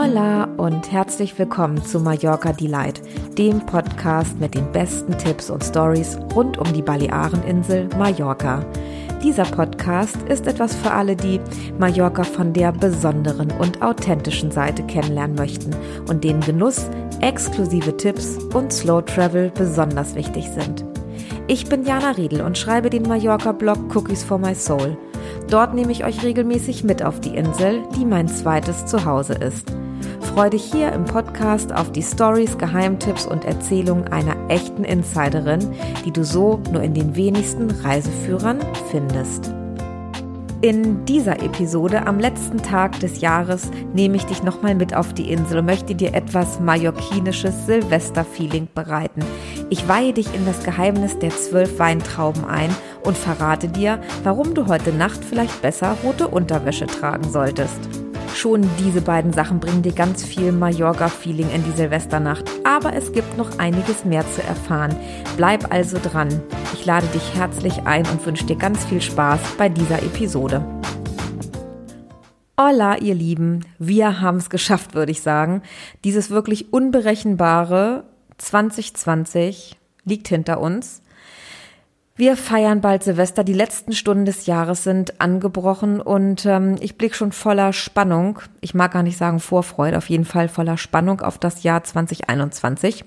Hola und herzlich willkommen zu Mallorca Delight, dem Podcast mit den besten Tipps und Stories rund um die Baleareninsel Mallorca. Dieser Podcast ist etwas für alle, die Mallorca von der besonderen und authentischen Seite kennenlernen möchten und denen Genuss, exklusive Tipps und Slow Travel besonders wichtig sind. Ich bin Jana Riedel und schreibe den Mallorca-Blog Cookies for My Soul. Dort nehme ich euch regelmäßig mit auf die Insel, die mein zweites Zuhause ist. Freue dich hier im Podcast auf die Stories, Geheimtipps und Erzählungen einer echten Insiderin, die du so nur in den wenigsten Reiseführern findest. In dieser Episode am letzten Tag des Jahres nehme ich dich nochmal mit auf die Insel und möchte dir etwas mallorquinisches Silvesterfeeling bereiten. Ich weihe dich in das Geheimnis der zwölf Weintrauben ein und verrate dir, warum du heute Nacht vielleicht besser rote Unterwäsche tragen solltest. Schon diese beiden Sachen bringen dir ganz viel Mallorca-Feeling in die Silvesternacht. Aber es gibt noch einiges mehr zu erfahren. Bleib also dran. Ich lade dich herzlich ein und wünsche dir ganz viel Spaß bei dieser Episode. Hola, ihr Lieben. Wir haben es geschafft, würde ich sagen. Dieses wirklich unberechenbare 2020 liegt hinter uns. Wir feiern bald Silvester. Die letzten Stunden des Jahres sind angebrochen und ähm, ich blicke schon voller Spannung. Ich mag gar nicht sagen Vorfreude, auf jeden Fall voller Spannung auf das Jahr 2021.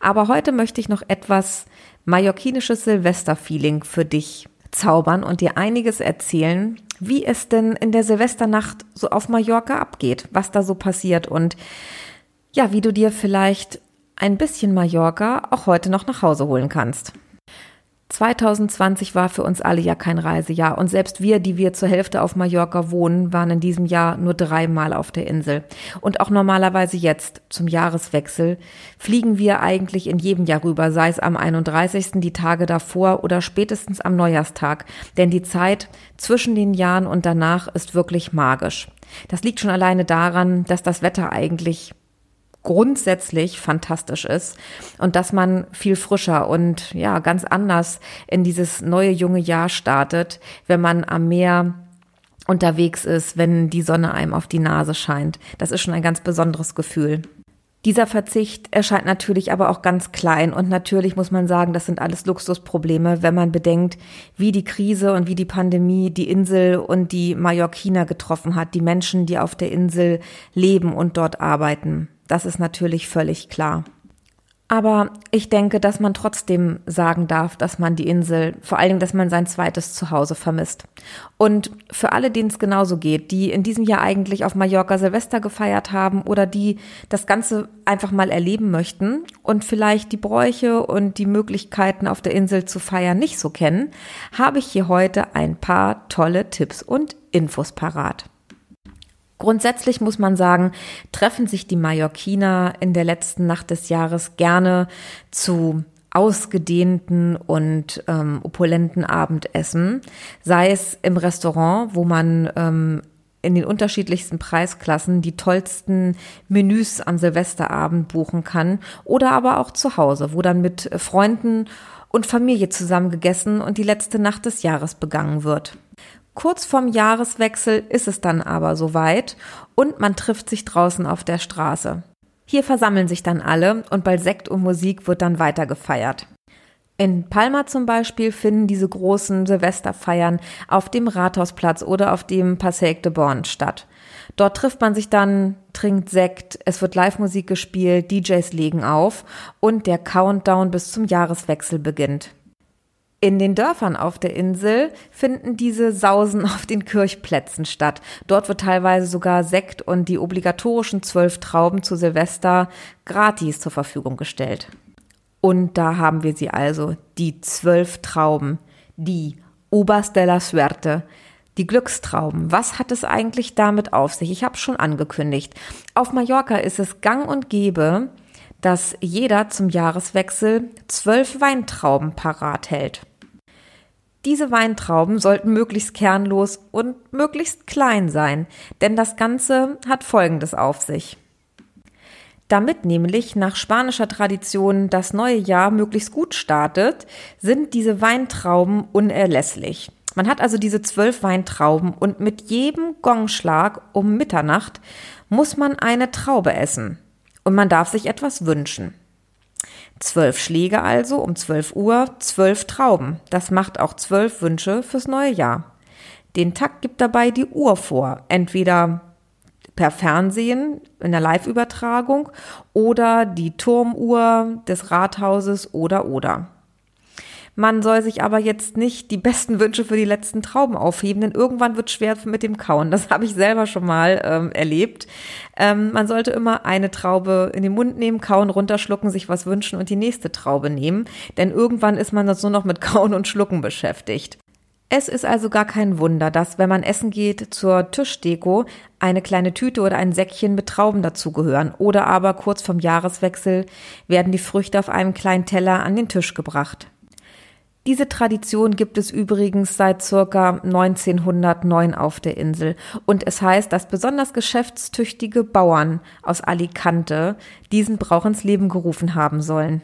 Aber heute möchte ich noch etwas mallorquinisches Silvesterfeeling für dich zaubern und dir einiges erzählen, wie es denn in der Silvesternacht so auf Mallorca abgeht, was da so passiert und ja, wie du dir vielleicht ein bisschen Mallorca auch heute noch nach Hause holen kannst. 2020 war für uns alle ja kein Reisejahr und selbst wir, die wir zur Hälfte auf Mallorca wohnen, waren in diesem Jahr nur dreimal auf der Insel. Und auch normalerweise jetzt zum Jahreswechsel fliegen wir eigentlich in jedem Jahr rüber, sei es am 31., die Tage davor oder spätestens am Neujahrstag. Denn die Zeit zwischen den Jahren und danach ist wirklich magisch. Das liegt schon alleine daran, dass das Wetter eigentlich grundsätzlich fantastisch ist und dass man viel frischer und ja, ganz anders in dieses neue junge Jahr startet, wenn man am Meer unterwegs ist, wenn die Sonne einem auf die Nase scheint. Das ist schon ein ganz besonderes Gefühl. Dieser Verzicht erscheint natürlich aber auch ganz klein und natürlich muss man sagen, das sind alles Luxusprobleme, wenn man bedenkt, wie die Krise und wie die Pandemie die Insel und die Mallorquiner getroffen hat, die Menschen, die auf der Insel leben und dort arbeiten. Das ist natürlich völlig klar. Aber ich denke, dass man trotzdem sagen darf, dass man die Insel, vor allen Dingen, dass man sein zweites Zuhause vermisst. Und für alle, denen es genauso geht, die in diesem Jahr eigentlich auf Mallorca Silvester gefeiert haben oder die das Ganze einfach mal erleben möchten und vielleicht die Bräuche und die Möglichkeiten auf der Insel zu feiern nicht so kennen, habe ich hier heute ein paar tolle Tipps und Infos parat. Grundsätzlich muss man sagen, treffen sich die Mallorquiner in der letzten Nacht des Jahres gerne zu ausgedehnten und ähm, opulenten Abendessen, sei es im Restaurant, wo man ähm, in den unterschiedlichsten Preisklassen die tollsten Menüs am Silvesterabend buchen kann oder aber auch zu Hause, wo dann mit Freunden und Familie zusammen gegessen und die letzte Nacht des Jahres begangen wird. Kurz vorm Jahreswechsel ist es dann aber soweit und man trifft sich draußen auf der Straße. Hier versammeln sich dann alle und bei Sekt und Musik wird dann weiter gefeiert. In Palma zum Beispiel finden diese großen Silvesterfeiern auf dem Rathausplatz oder auf dem Passeig de Born statt. Dort trifft man sich dann, trinkt Sekt, es wird Live-Musik gespielt, DJs legen auf und der Countdown bis zum Jahreswechsel beginnt. In den Dörfern auf der Insel finden diese Sausen auf den Kirchplätzen statt. Dort wird teilweise sogar Sekt und die obligatorischen zwölf Trauben zu Silvester gratis zur Verfügung gestellt. Und da haben wir sie also, die zwölf Trauben, die Ubas de la Suerte, die Glückstrauben. Was hat es eigentlich damit auf sich? Ich habe schon angekündigt. Auf Mallorca ist es gang und gäbe, dass jeder zum Jahreswechsel zwölf Weintrauben parat hält. Diese Weintrauben sollten möglichst kernlos und möglichst klein sein, denn das Ganze hat Folgendes auf sich. Damit nämlich nach spanischer Tradition das neue Jahr möglichst gut startet, sind diese Weintrauben unerlässlich. Man hat also diese zwölf Weintrauben und mit jedem Gongschlag um Mitternacht muss man eine Traube essen. Und man darf sich etwas wünschen. Zwölf Schläge also um zwölf Uhr, zwölf Trauben. Das macht auch zwölf Wünsche fürs neue Jahr. Den Takt gibt dabei die Uhr vor. Entweder per Fernsehen in der Live-Übertragung oder die Turmuhr des Rathauses oder oder. Man soll sich aber jetzt nicht die besten Wünsche für die letzten Trauben aufheben, denn irgendwann wird schwer mit dem Kauen. Das habe ich selber schon mal ähm, erlebt. Ähm, man sollte immer eine Traube in den Mund nehmen, kauen, runterschlucken, sich was wünschen und die nächste Traube nehmen, denn irgendwann ist man sonst nur noch mit Kauen und Schlucken beschäftigt. Es ist also gar kein Wunder, dass, wenn man essen geht, zur Tischdeko eine kleine Tüte oder ein Säckchen mit Trauben dazugehören. Oder aber kurz vom Jahreswechsel werden die Früchte auf einem kleinen Teller an den Tisch gebracht. Diese Tradition gibt es übrigens seit circa 1909 auf der Insel. Und es heißt, dass besonders geschäftstüchtige Bauern aus Alicante diesen Brauch ins Leben gerufen haben sollen.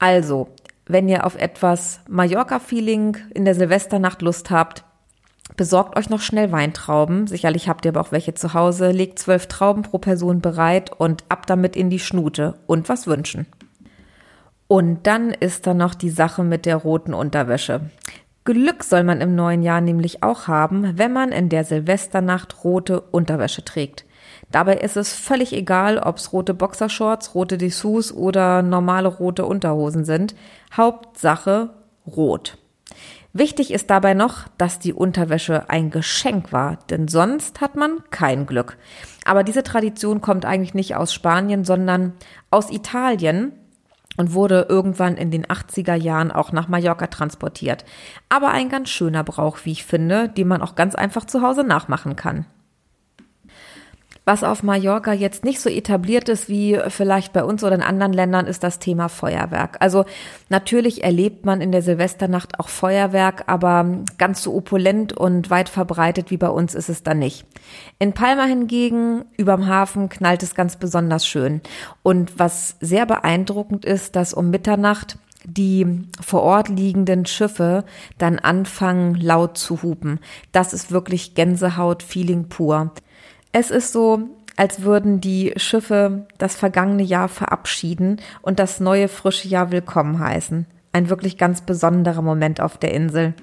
Also, wenn ihr auf etwas Mallorca-Feeling in der Silvesternacht Lust habt, besorgt euch noch schnell Weintrauben. Sicherlich habt ihr aber auch welche zu Hause. Legt zwölf Trauben pro Person bereit und ab damit in die Schnute und was wünschen. Und dann ist da noch die Sache mit der roten Unterwäsche. Glück soll man im neuen Jahr nämlich auch haben, wenn man in der Silvesternacht rote Unterwäsche trägt. Dabei ist es völlig egal, ob es rote Boxershorts, rote Dessous oder normale rote Unterhosen sind. Hauptsache rot. Wichtig ist dabei noch, dass die Unterwäsche ein Geschenk war, denn sonst hat man kein Glück. Aber diese Tradition kommt eigentlich nicht aus Spanien, sondern aus Italien und wurde irgendwann in den 80er Jahren auch nach Mallorca transportiert. Aber ein ganz schöner Brauch, wie ich finde, den man auch ganz einfach zu Hause nachmachen kann. Was auf Mallorca jetzt nicht so etabliert ist wie vielleicht bei uns oder in anderen Ländern, ist das Thema Feuerwerk. Also natürlich erlebt man in der Silvesternacht auch Feuerwerk, aber ganz so opulent und weit verbreitet wie bei uns ist es dann nicht. In Palma hingegen, überm Hafen, knallt es ganz besonders schön. Und was sehr beeindruckend ist, dass um Mitternacht die vor Ort liegenden Schiffe dann anfangen laut zu hupen. Das ist wirklich Gänsehaut-Feeling pur. Es ist so, als würden die Schiffe das vergangene Jahr verabschieden und das neue frische Jahr willkommen heißen. Ein wirklich ganz besonderer Moment auf der Insel.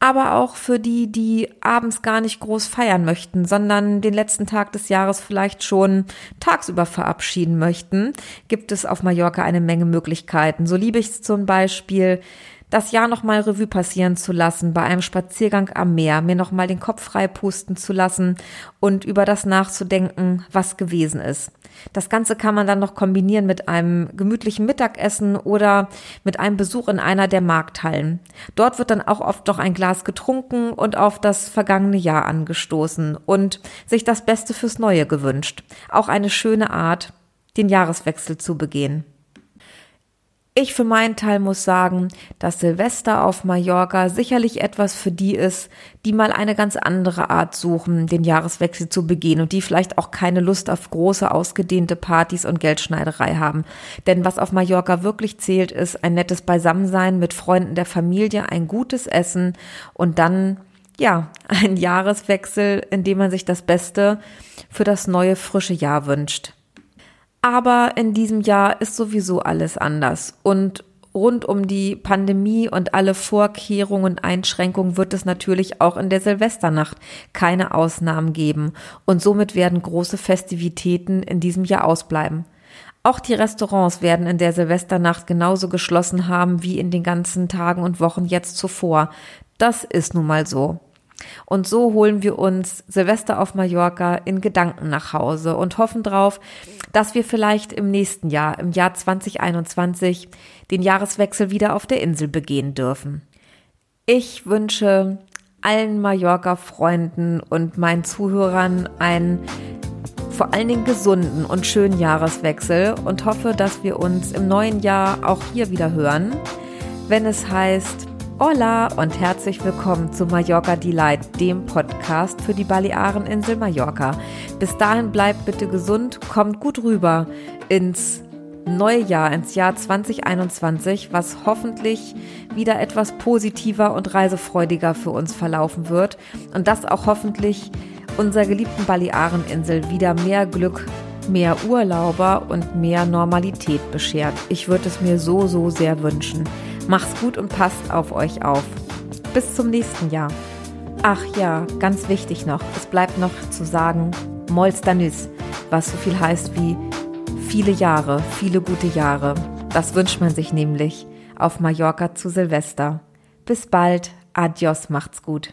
Aber auch für die, die abends gar nicht groß feiern möchten, sondern den letzten Tag des Jahres vielleicht schon tagsüber verabschieden möchten, gibt es auf Mallorca eine Menge Möglichkeiten. So liebe ich es zum Beispiel, das Jahr nochmal Revue passieren zu lassen, bei einem Spaziergang am Meer, mir nochmal den Kopf frei pusten zu lassen und über das nachzudenken, was gewesen ist. Das Ganze kann man dann noch kombinieren mit einem gemütlichen Mittagessen oder mit einem Besuch in einer der Markthallen. Dort wird dann auch oft noch ein Glas getrunken und auf das vergangene Jahr angestoßen und sich das Beste fürs Neue gewünscht. Auch eine schöne Art, den Jahreswechsel zu begehen. Ich für meinen Teil muss sagen, dass Silvester auf Mallorca sicherlich etwas für die ist, die mal eine ganz andere Art suchen, den Jahreswechsel zu begehen und die vielleicht auch keine Lust auf große, ausgedehnte Partys und Geldschneiderei haben. Denn was auf Mallorca wirklich zählt, ist ein nettes Beisammensein mit Freunden der Familie, ein gutes Essen und dann ja, ein Jahreswechsel, in dem man sich das Beste für das neue frische Jahr wünscht. Aber in diesem Jahr ist sowieso alles anders. Und rund um die Pandemie und alle Vorkehrungen und Einschränkungen wird es natürlich auch in der Silvesternacht keine Ausnahmen geben. Und somit werden große Festivitäten in diesem Jahr ausbleiben. Auch die Restaurants werden in der Silvesternacht genauso geschlossen haben wie in den ganzen Tagen und Wochen jetzt zuvor. Das ist nun mal so. Und so holen wir uns Silvester auf Mallorca in Gedanken nach Hause und hoffen drauf, dass wir vielleicht im nächsten Jahr, im Jahr 2021, den Jahreswechsel wieder auf der Insel begehen dürfen. Ich wünsche allen Mallorca-Freunden und meinen Zuhörern einen vor allen Dingen gesunden und schönen Jahreswechsel und hoffe, dass wir uns im neuen Jahr auch hier wieder hören, wenn es heißt, Hola und herzlich willkommen zu Mallorca Delight, dem Podcast für die Baleareninsel Mallorca. Bis dahin bleibt bitte gesund, kommt gut rüber ins neue Jahr, ins Jahr 2021, was hoffentlich wieder etwas positiver und reisefreudiger für uns verlaufen wird und das auch hoffentlich unserer geliebten Baleareninsel wieder mehr Glück, mehr Urlauber und mehr Normalität beschert. Ich würde es mir so, so sehr wünschen. Mach's gut und passt auf euch auf. Bis zum nächsten Jahr. Ach ja, ganz wichtig noch, es bleibt noch zu sagen, Molstanüs, was so viel heißt wie viele Jahre, viele gute Jahre. Das wünscht man sich nämlich auf Mallorca zu Silvester. Bis bald, adios, macht's gut.